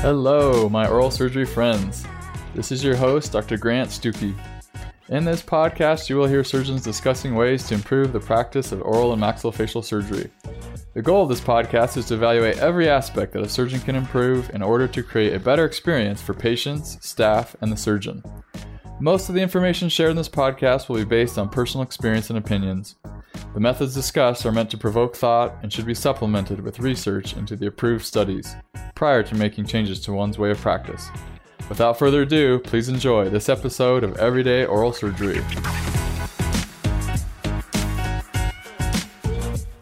Hello, my oral surgery friends. This is your host, Dr. Grant Stuckey. In this podcast, you will hear surgeons discussing ways to improve the practice of oral and maxillofacial surgery. The goal of this podcast is to evaluate every aspect that a surgeon can improve in order to create a better experience for patients, staff, and the surgeon. Most of the information shared in this podcast will be based on personal experience and opinions. The methods discussed are meant to provoke thought and should be supplemented with research into the approved studies prior to making changes to one's way of practice. Without further ado, please enjoy this episode of Everyday Oral Surgery.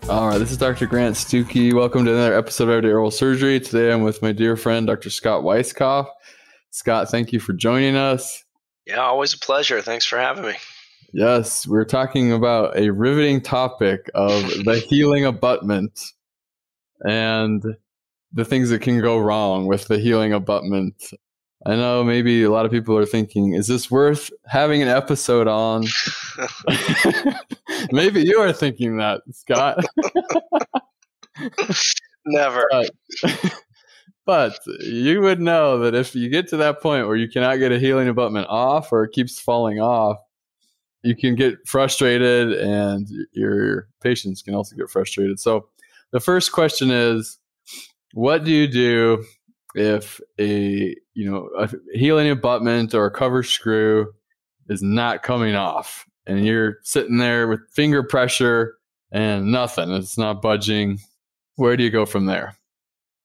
All right, this is Dr. Grant Stuckey. Welcome to another episode of Everyday Oral Surgery. Today I'm with my dear friend, Dr. Scott Weiskopf. Scott, thank you for joining us. Yeah, always a pleasure. Thanks for having me. Yes, we're talking about a riveting topic of the healing abutment and the things that can go wrong with the healing abutment. I know maybe a lot of people are thinking, is this worth having an episode on? maybe you are thinking that, Scott. Never. But, but you would know that if you get to that point where you cannot get a healing abutment off or it keeps falling off, you can get frustrated and your patients can also get frustrated. So the first question is what do you do if a you know a healing abutment or a cover screw is not coming off and you're sitting there with finger pressure and nothing it's not budging where do you go from there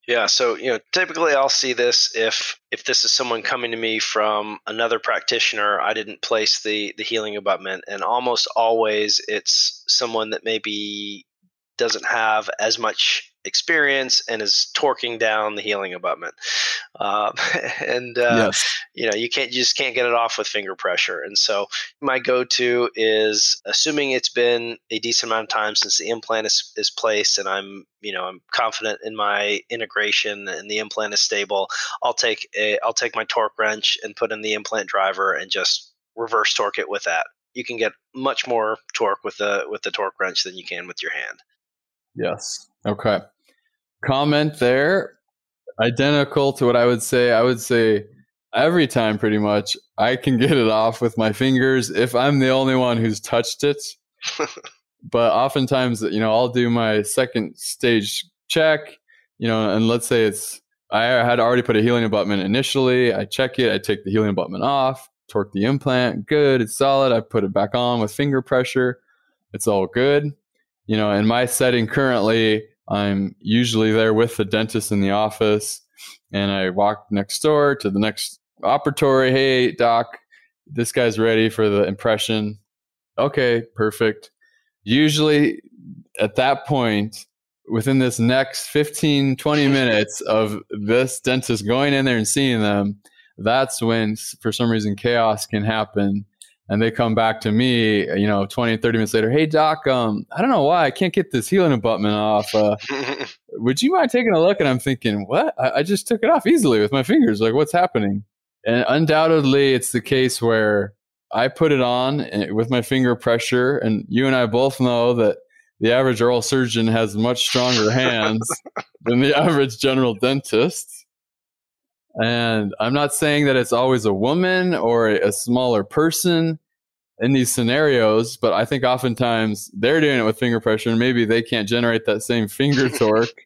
yeah, so you know, typically I'll see this if if this is someone coming to me from another practitioner, I didn't place the the healing abutment, and almost always it's someone that maybe doesn't have as much experience and is torquing down the healing abutment. Uh, and uh, yes. you know, you can't you just can't get it off with finger pressure. And so my go-to is assuming it's been a decent amount of time since the implant is, is placed, and I'm you know I'm confident in my integration and the implant is stable. I'll take a I'll take my torque wrench and put in the implant driver and just reverse torque it with that. You can get much more torque with the with the torque wrench than you can with your hand. Yes. Okay comment there identical to what I would say. I would say every time pretty much I can get it off with my fingers if I'm the only one who's touched it. but oftentimes, you know, I'll do my second stage check, you know, and let's say it's I had already put a healing abutment initially. I check it, I take the healing abutment off, torque the implant, good, it's solid. I put it back on with finger pressure. It's all good. You know, in my setting currently, I'm usually there with the dentist in the office, and I walk next door to the next operatory. Hey, doc, this guy's ready for the impression. Okay, perfect. Usually at that point, within this next 15, 20 minutes of this dentist going in there and seeing them, that's when, for some reason, chaos can happen and they come back to me, you know, 20, 30 minutes later, hey, doc, um, I don't know why I can't get this healing abutment off. Uh, would you mind taking a look? And I'm thinking, what? I, I just took it off easily with my fingers. Like, what's happening? And undoubtedly, it's the case where I put it on eh, with my finger pressure. And you and I both know that the average oral surgeon has much stronger hands than the average general dentist. And I'm not saying that it's always a woman or a smaller person in these scenarios, but I think oftentimes they're doing it with finger pressure and maybe they can't generate that same finger torque.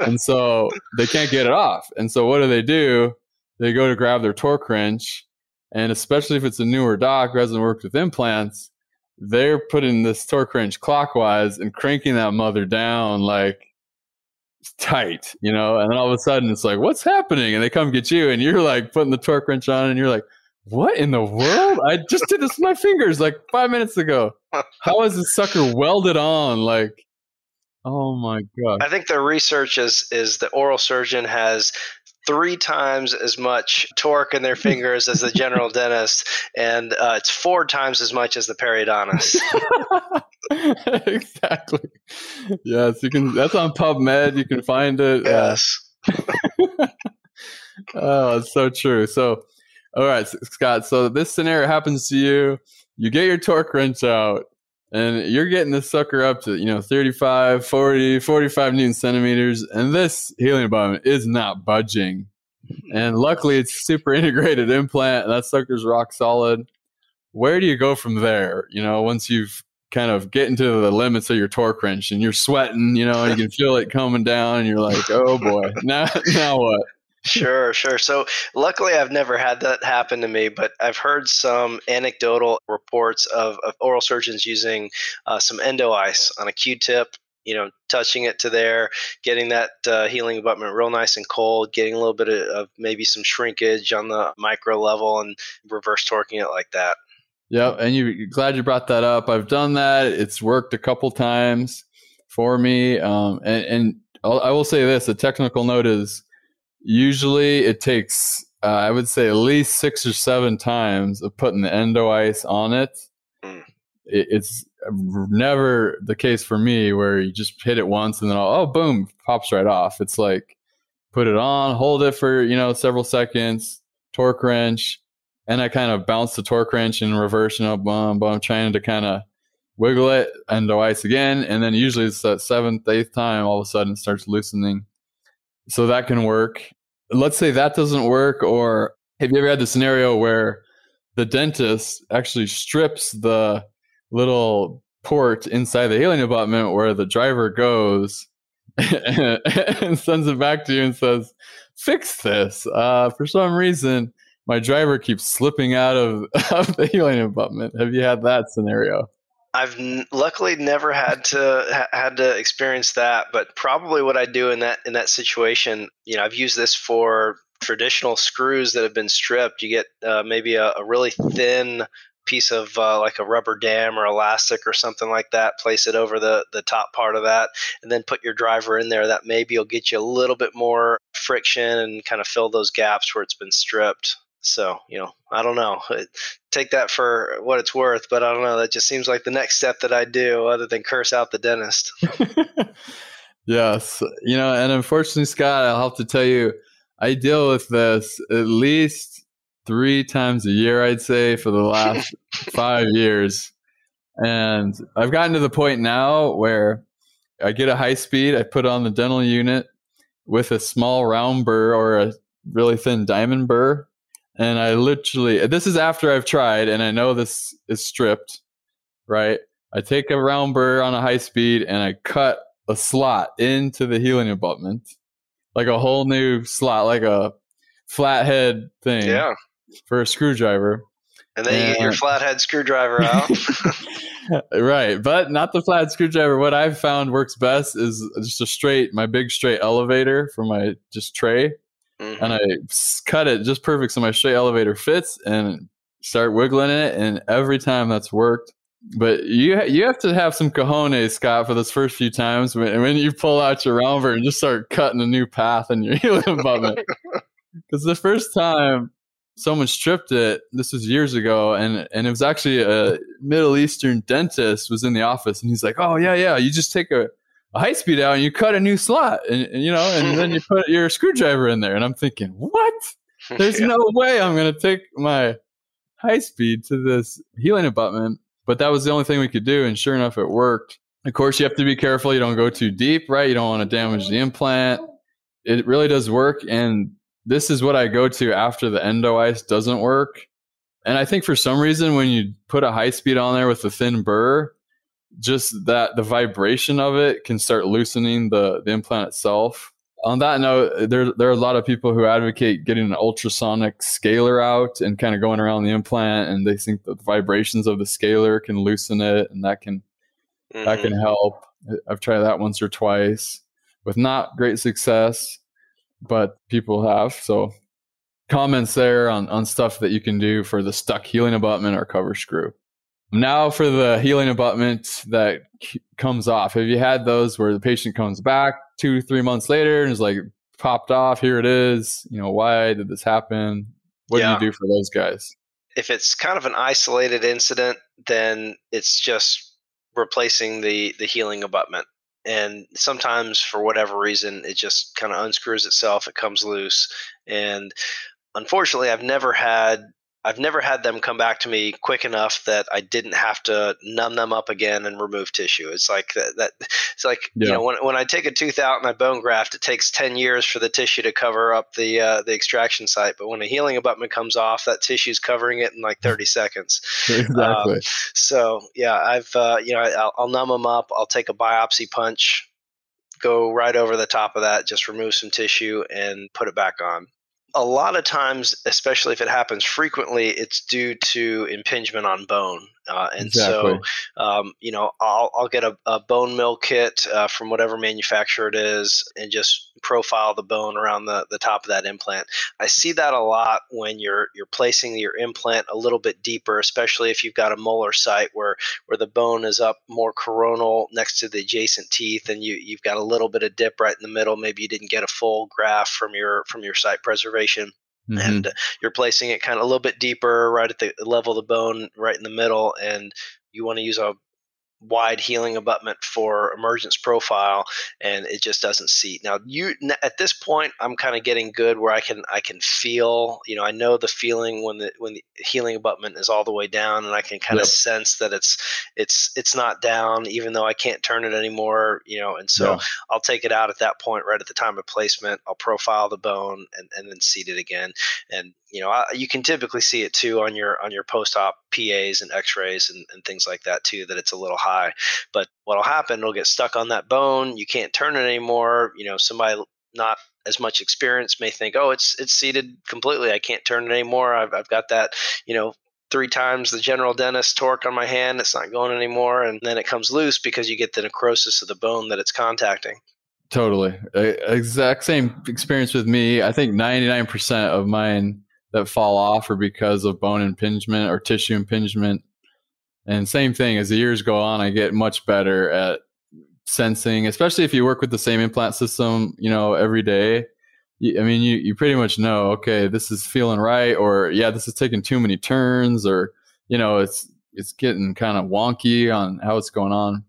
and so they can't get it off. And so what do they do? They go to grab their torque wrench. And especially if it's a newer doc who hasn't worked with implants, they're putting this torque wrench clockwise and cranking that mother down like tight, you know, and then all of a sudden it's like, what's happening? And they come get you and you're like putting the torque wrench on and you're like, what in the world? I just did this with my fingers like five minutes ago. How is this sucker welded on? Like, oh my god! I think the research is is the oral surgeon has three times as much torque in their fingers as the general dentist, and uh, it's four times as much as the periodontist. exactly. Yes, you can. That's on PubMed. You can find it. Yes. oh, it's so true. So, all right, Scott. So this scenario happens to you. You get your torque wrench out and you're getting this sucker up to, you know, 35, 40, 45 newton centimeters. And this healing abutment is not budging. And luckily, it's super integrated implant, and that sucker's rock solid. Where do you go from there? You know, once you've kind of getting to the limits of your torque wrench and you're sweating, you know, and you can feel it coming down, and you're like, oh boy, now now what? Sure, sure. So, luckily, I've never had that happen to me, but I've heard some anecdotal reports of, of oral surgeons using uh, some endo ice on a Q tip you know, touching it to there, getting that uh, healing abutment real nice and cold, getting a little bit of, of, maybe some shrinkage on the micro level and reverse torquing it like that. Yep, and you glad you brought that up. I've done that. It's worked a couple times for me, um, and, and I will say this: a technical note is usually it takes uh, I would say at least six or seven times of putting the endo ice on it. Mm. it it's never the case for me where you just hit it once and then oh boom pops right off. It's like put it on, hold it for you know several seconds, torque wrench, and I kind of bounce the torque wrench in reverse, you know, boom, boom, trying to kind of wiggle it and the ice again, and then usually it's that seventh, eighth time, all of a sudden it starts loosening. So that can work. Let's say that doesn't work, or have you ever had the scenario where the dentist actually strips the little port inside the healing abutment where the driver goes and sends it back to you and says, "Fix this." Uh, for some reason, my driver keeps slipping out of, of the healing abutment. Have you had that scenario? I've n- luckily never had to ha- had to experience that, but probably what I do in that in that situation, you know, I've used this for traditional screws that have been stripped. You get uh, maybe a, a, really thin piece of uh, like a rubber dam or elastic or something like that, place it over the, the top part of that, and then put your driver in there. That maybe will get you a little bit more friction and kind of fill those gaps where it's been stripped. So, you know, I don't know. Take that for what it's worth, but I don't know. That just seems like the next step that I do other than curse out the dentist. yes. You know, and unfortunately, Scott, I'll have to tell you, I deal with this at least three times a year, I'd say, for the last five years. And I've gotten to the point now where I get a high speed, I put on the dental unit with a small round burr or a really thin diamond burr. And I literally, this is after I've tried and I know this is stripped, right? I take a round burr on a high speed and I cut a slot into the healing abutment, like a whole new slot, like a flathead thing. Yeah for a screwdriver. And then and, you get your flathead screwdriver out. right, but not the flat screwdriver. What I've found works best is just a straight, my big straight elevator for my just tray. And I cut it just perfect so my straight elevator fits, and start wiggling it, and every time that's worked. But you you have to have some cojones, Scott, for those first few times when, when you pull out your round burr and just start cutting a new path in your healing abutment. Because the first time someone stripped it. This was years ago, and and it was actually a Middle Eastern dentist was in the office, and he's like, "Oh yeah, yeah, you just take a, a high speed out and you cut a new slot, and, and you know, and then you put your screwdriver in there." And I'm thinking, what? There's yeah. no way I'm gonna take my high speed to this healing abutment. But that was the only thing we could do, and sure enough, it worked. Of course, you have to be careful. You don't go too deep, right? You don't want to damage the implant. It really does work, and this is what I go to after the endo ice doesn't work. And I think for some reason, when you put a high speed on there with a thin burr, just that the vibration of it can start loosening the, the implant itself. On that note, there, there are a lot of people who advocate getting an ultrasonic scaler out and kind of going around the implant, and they think that the vibrations of the scaler can loosen it, and that can mm-hmm. that can mm-hmm. help. I've tried that once or twice with not great success but people have. So comments there on, on stuff that you can do for the stuck healing abutment or cover screw. Now for the healing abutment that c- comes off. Have you had those where the patient comes back two, three months later and is like popped off? Here it is. You know, why did this happen? What yeah. do you do for those guys? If it's kind of an isolated incident, then it's just replacing the the healing abutment and sometimes for whatever reason it just kind of unscrews itself it comes loose and unfortunately i've never had I've never had them come back to me quick enough that I didn't have to numb them up again and remove tissue. It's like that. that it's like yeah. you know when, when I take a tooth out and I bone graft, it takes ten years for the tissue to cover up the uh, the extraction site. But when a healing abutment comes off, that tissue is covering it in like thirty seconds. exactly. Um, so yeah, I've uh, you know I'll, I'll numb them up. I'll take a biopsy punch, go right over the top of that, just remove some tissue and put it back on a lot of times, especially if it happens frequently, it's due to impingement on bone. Uh, and exactly. so, um, you know, I'll, I'll get a, a bone mill kit uh, from whatever manufacturer it is and just profile the bone around the, the top of that implant. I see that a lot when you're you're placing your implant a little bit deeper, especially if you've got a molar site where where the bone is up more coronal next to the adjacent teeth, and you you've got a little bit of dip right in the middle. Maybe you didn't get a full graft from your from your site preservation. Mm-hmm. and you're placing it kind of a little bit deeper right at the level of the bone right in the middle and you want to use a wide healing abutment for emergence profile and it just doesn't seat now you at this point i'm kind of getting good where i can i can feel you know i know the feeling when the when the healing abutment is all the way down and i can kind yep. of sense that it's it's it's not down even though i can't turn it anymore you know and so yeah. i'll take it out at that point right at the time of placement i'll profile the bone and, and then seat it again and you know, I, you can typically see it too on your on your post-op PAs and X-rays and, and things like that too. That it's a little high, but what'll happen? It'll get stuck on that bone. You can't turn it anymore. You know, somebody not as much experience may think, oh, it's it's seated completely. I can't turn it anymore. I've I've got that. You know, three times the general dentist torque on my hand. It's not going anymore, and then it comes loose because you get the necrosis of the bone that it's contacting. Totally, exact same experience with me. I think ninety nine percent of mine that fall off are because of bone impingement or tissue impingement. And same thing as the years go on, I get much better at sensing, especially if you work with the same implant system, you know, every day. I mean, you, you pretty much know, okay, this is feeling right, or yeah, this is taking too many turns, or you know, it's it's getting kind of wonky on how it's going on.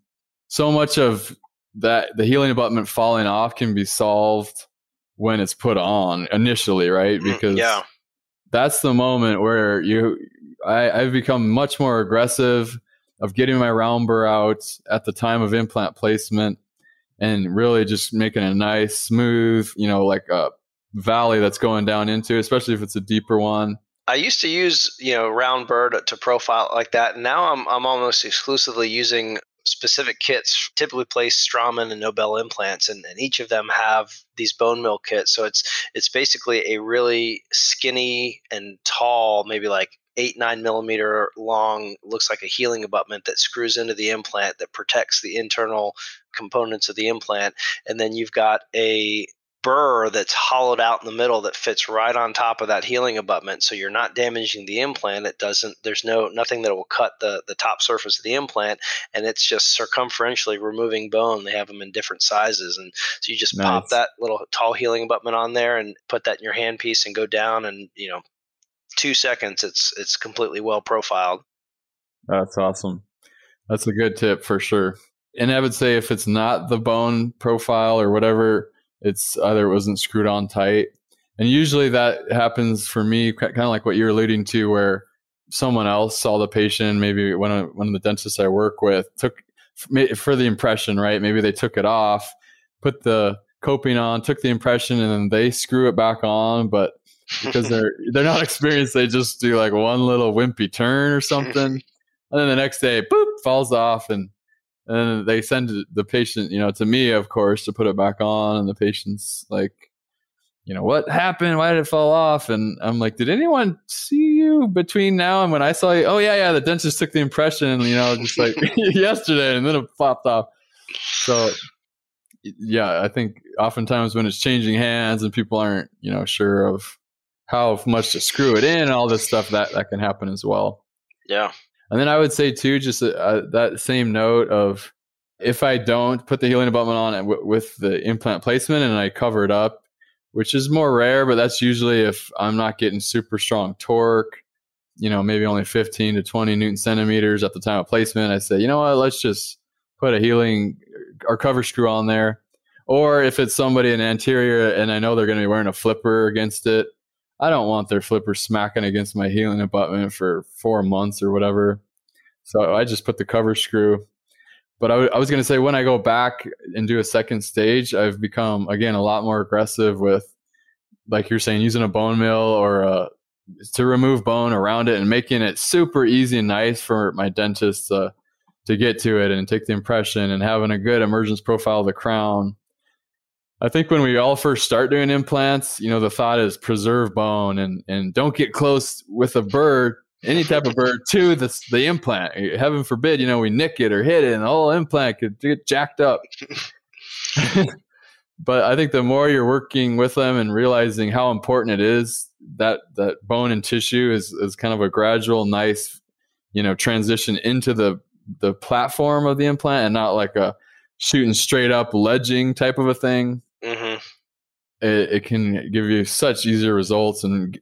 So much of that the healing abutment falling off can be solved when it's put on initially, right? Mm, because yeah that's the moment where you I, I've become much more aggressive of getting my round burr out at the time of implant placement and really just making a nice smooth you know like a valley that's going down into especially if it's a deeper one I used to use, you know, round burr to, profile like that. Now I'm, I'm almost exclusively using specific kits typically place Straumann and Nobel implants, and, and each of them have these bone mill kits. So it's it's basically a really skinny and tall, maybe like eight nine millimeter long, looks like a healing abutment that screws into the implant that protects the internal components of the implant, and then you've got a burr that's hollowed out in the middle that fits right on top of that healing abutment. So you're not damaging the implant. It doesn't there's no nothing that will cut the the top surface of the implant. And it's just circumferentially removing bone. They have them in different sizes. And so you just nice. pop that little tall healing abutment on there and put that in your handpiece and go down and you know two seconds it's it's completely well profiled that's awesome that's a good tip for sure and i would say if it's not the bone profile or whatever it's either it wasn't screwed on tight. And usually that happens for me, kind of like what you're alluding to, where someone else saw the patient, maybe one of, one of the dentists I work with took for the impression, right? Maybe they took it off, put the coping on, took the impression, and then they screw it back on. But because they're they're not experienced, they just do like one little wimpy turn or something, and then the next day, boop, falls off, and and they send the patient, you know, to me, of course, to put it back on, and the patient's like, you know, what happened? Why did it fall off? And I'm like, did anyone see you between now and when I saw you? Oh yeah, yeah, the dentist took the impression, you know, just like yesterday, and then it popped off. So yeah, I think oftentimes when it's changing hands and people aren't, you know, sure of how much to screw it in and all this stuff, that that can happen as well. Yeah. And then I would say too, just uh, uh, that same note of if I don't put the healing abutment on w- with the implant placement and I cover it up, which is more rare, but that's usually if I'm not getting super strong torque, you know, maybe only 15 to 20 newton centimeters at the time of placement. I say, you know what, let's just put a healing or cover screw on there. Or if it's somebody in anterior and I know they're going to be wearing a flipper against it, I don't want their flipper smacking against my healing abutment for four months or whatever. So I just put the cover screw. But I, w- I was going to say when I go back and do a second stage, I've become again a lot more aggressive with, like you're saying, using a bone mill or a, to remove bone around it and making it super easy and nice for my dentist to to get to it and take the impression and having a good emergence profile of the crown. I think when we all first start doing implants, you know, the thought is preserve bone and and don't get close with a burr, any type of burr, to the the implant. Heaven forbid, you know, we nick it or hit it, and the whole implant could get jacked up. but I think the more you're working with them and realizing how important it is, that that bone and tissue is is kind of a gradual, nice, you know, transition into the the platform of the implant and not like a shooting straight up ledging type of a thing. It, it can give you such easier results and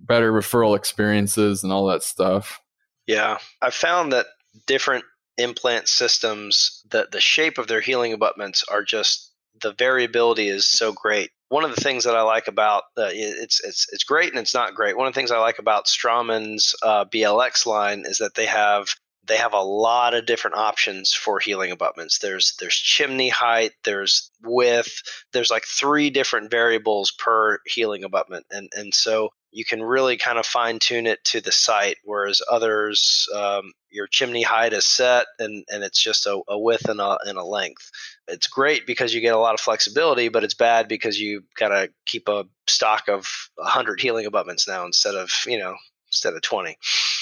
better referral experiences and all that stuff. Yeah, I found that different implant systems, the the shape of their healing abutments are just the variability is so great. One of the things that I like about uh, it's it's it's great and it's not great. One of the things I like about Straumann's uh, BLX line is that they have they have a lot of different options for healing abutments. There's there's chimney height, there's width, there's like three different variables per healing abutment, and and so you can really kind of fine tune it to the site. Whereas others, um, your chimney height is set, and and it's just a, a width and a and a length. It's great because you get a lot of flexibility, but it's bad because you gotta keep a stock of hundred healing abutments now instead of you know instead of twenty.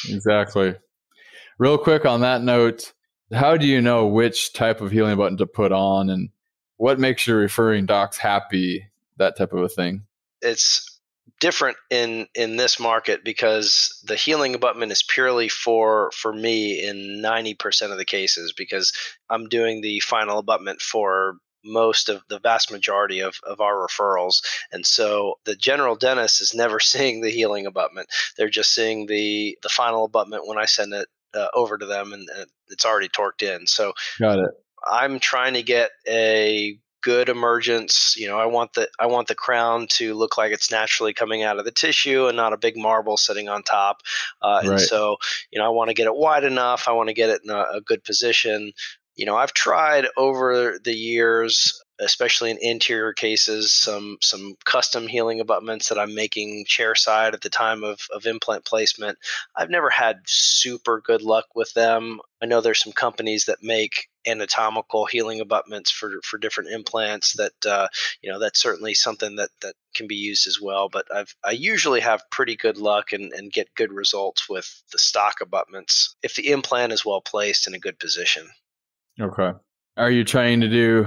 Exactly. Real quick on that note, how do you know which type of healing abutment to put on and what makes your referring docs happy? That type of a thing. It's different in in this market because the healing abutment is purely for for me in 90% of the cases because I'm doing the final abutment for most of the vast majority of, of our referrals. And so the general dentist is never seeing the healing abutment. They're just seeing the the final abutment when I send it uh, over to them, and, and it's already torqued in. So got it. I'm trying to get a good emergence. You know, I want the I want the crown to look like it's naturally coming out of the tissue and not a big marble sitting on top. Uh, and so, you know, I want to get it wide enough. I want to get it in a, a good position. You know, I've tried over the years especially in anterior cases, some some custom healing abutments that I'm making chair side at the time of, of implant placement. I've never had super good luck with them. I know there's some companies that make anatomical healing abutments for for different implants that uh, you know that's certainly something that that can be used as well but i've i usually have pretty good luck and, and get good results with the stock abutments if the implant is well placed in a good position okay are you trying to do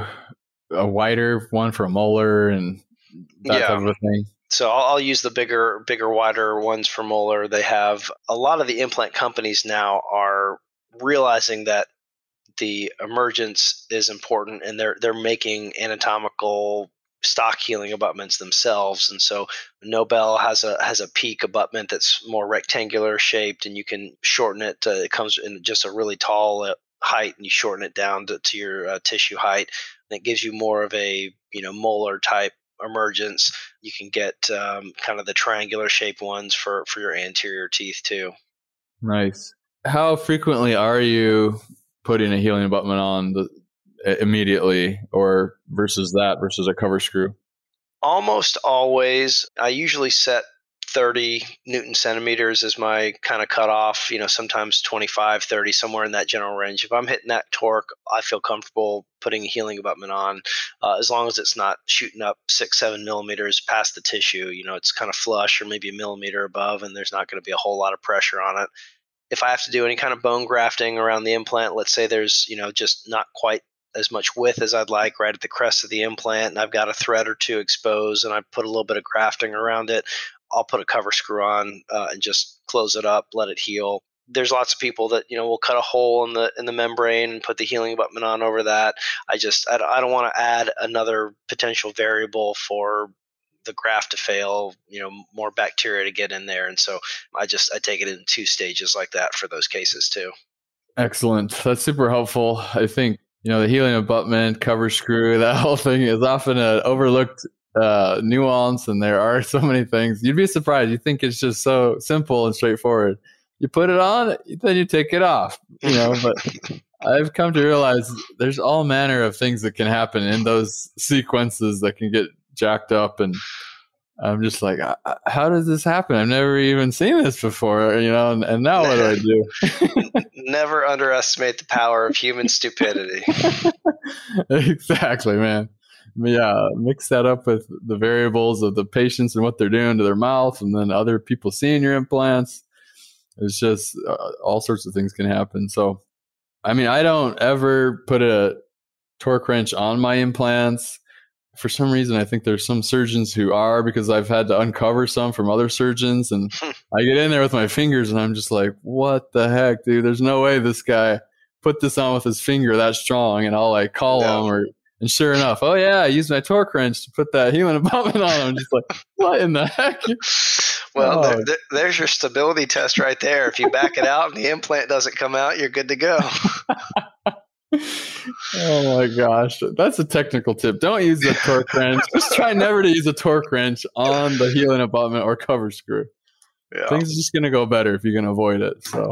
a wider one for a molar and that yeah. type of thing? So I'll, I'll, use the bigger, bigger, wider ones for molar. They have a lot of the implant companies now are realizing that the emergence is important, and they're they're making anatomical stock healing abutments themselves. And so Nobel has a has a peak abutment that's more rectangular shaped, and you can shorten it. To, it comes in just a really tall uh, height, and you shorten it down to, to your uh, tissue height and it gives you more of a you know molar type emergence. You can get um, kind of the triangular shaped ones for for your anterior teeth too. Nice. How frequently are you putting a healing abutment on the, immediately, or versus that versus a cover screw? Almost always. I usually set 30 newton centimeters is my kind of cutoff, you know, sometimes 25, 30, somewhere in that general range. If I'm hitting that torque, I feel comfortable putting a healing abutment on uh, as long as it's not shooting up six, seven millimeters past the tissue. You know, it's kind of flush or maybe a millimeter above, and there's not going to be a whole lot of pressure on it. If I have to do any kind of bone grafting around the implant, let's say there's, you know, just not quite as much width as I'd like right at the crest of the implant, and I've got a thread or two exposed, and I put a little bit of grafting around it. I'll put a cover screw on uh, and just close it up, let it heal. There's lots of people that you know will cut a hole in the in the membrane and put the healing abutment on over that. I just I, I don't want to add another potential variable for the graft to fail, you know, more bacteria to get in there, and so I just I take it in two stages like that for those cases too. Excellent. That's super helpful. I think you know the healing abutment, cover screw, that whole thing is often an overlooked uh, nuance and there are so many things. You'd be surprised. You think it's just so simple and straightforward. You put it on, then you take it off. You know, but I've come to realize there's all manner of things that can happen in those sequences that can get jacked up and I'm just like, how does this happen? I've never even seen this before, you know. And, and now what do I do? never underestimate the power of human stupidity. exactly, man. Yeah, mix that up with the variables of the patients and what they're doing to their mouth, and then other people seeing your implants. It's just uh, all sorts of things can happen. So, I mean, I don't ever put a torque wrench on my implants for some reason, I think there's some surgeons who are because I've had to uncover some from other surgeons, and I get in there with my fingers, and I'm just like, "What the heck, dude? There's no way this guy put this on with his finger that strong." And I'll like call no. him, or and sure enough, oh yeah, I used my torque wrench to put that healing abutment on. I'm just like, "What in the heck?" Well, oh. there, there's your stability test right there. If you back it out and the implant doesn't come out, you're good to go. oh my gosh, that's a technical tip. Don't use the torque wrench. Just try never to use a torque wrench on the healing abutment or cover screw. Yeah. Things are just gonna go better if you can avoid it. So,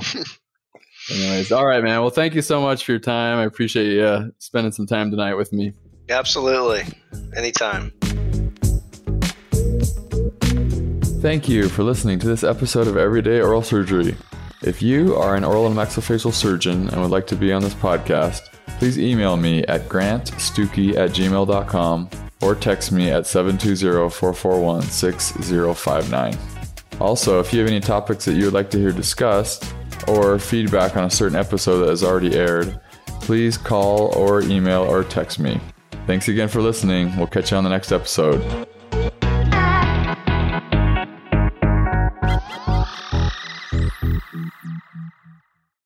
anyways, all right, man. Well, thank you so much for your time. I appreciate you uh, spending some time tonight with me. Absolutely, anytime. Thank you for listening to this episode of Everyday Oral Surgery. If you are an oral and maxillofacial surgeon and would like to be on this podcast, please email me at grantstuckey at gmail.com or text me at 720-441-6059. Also, if you have any topics that you would like to hear discussed or feedback on a certain episode that has already aired, please call or email or text me. Thanks again for listening. We'll catch you on the next episode.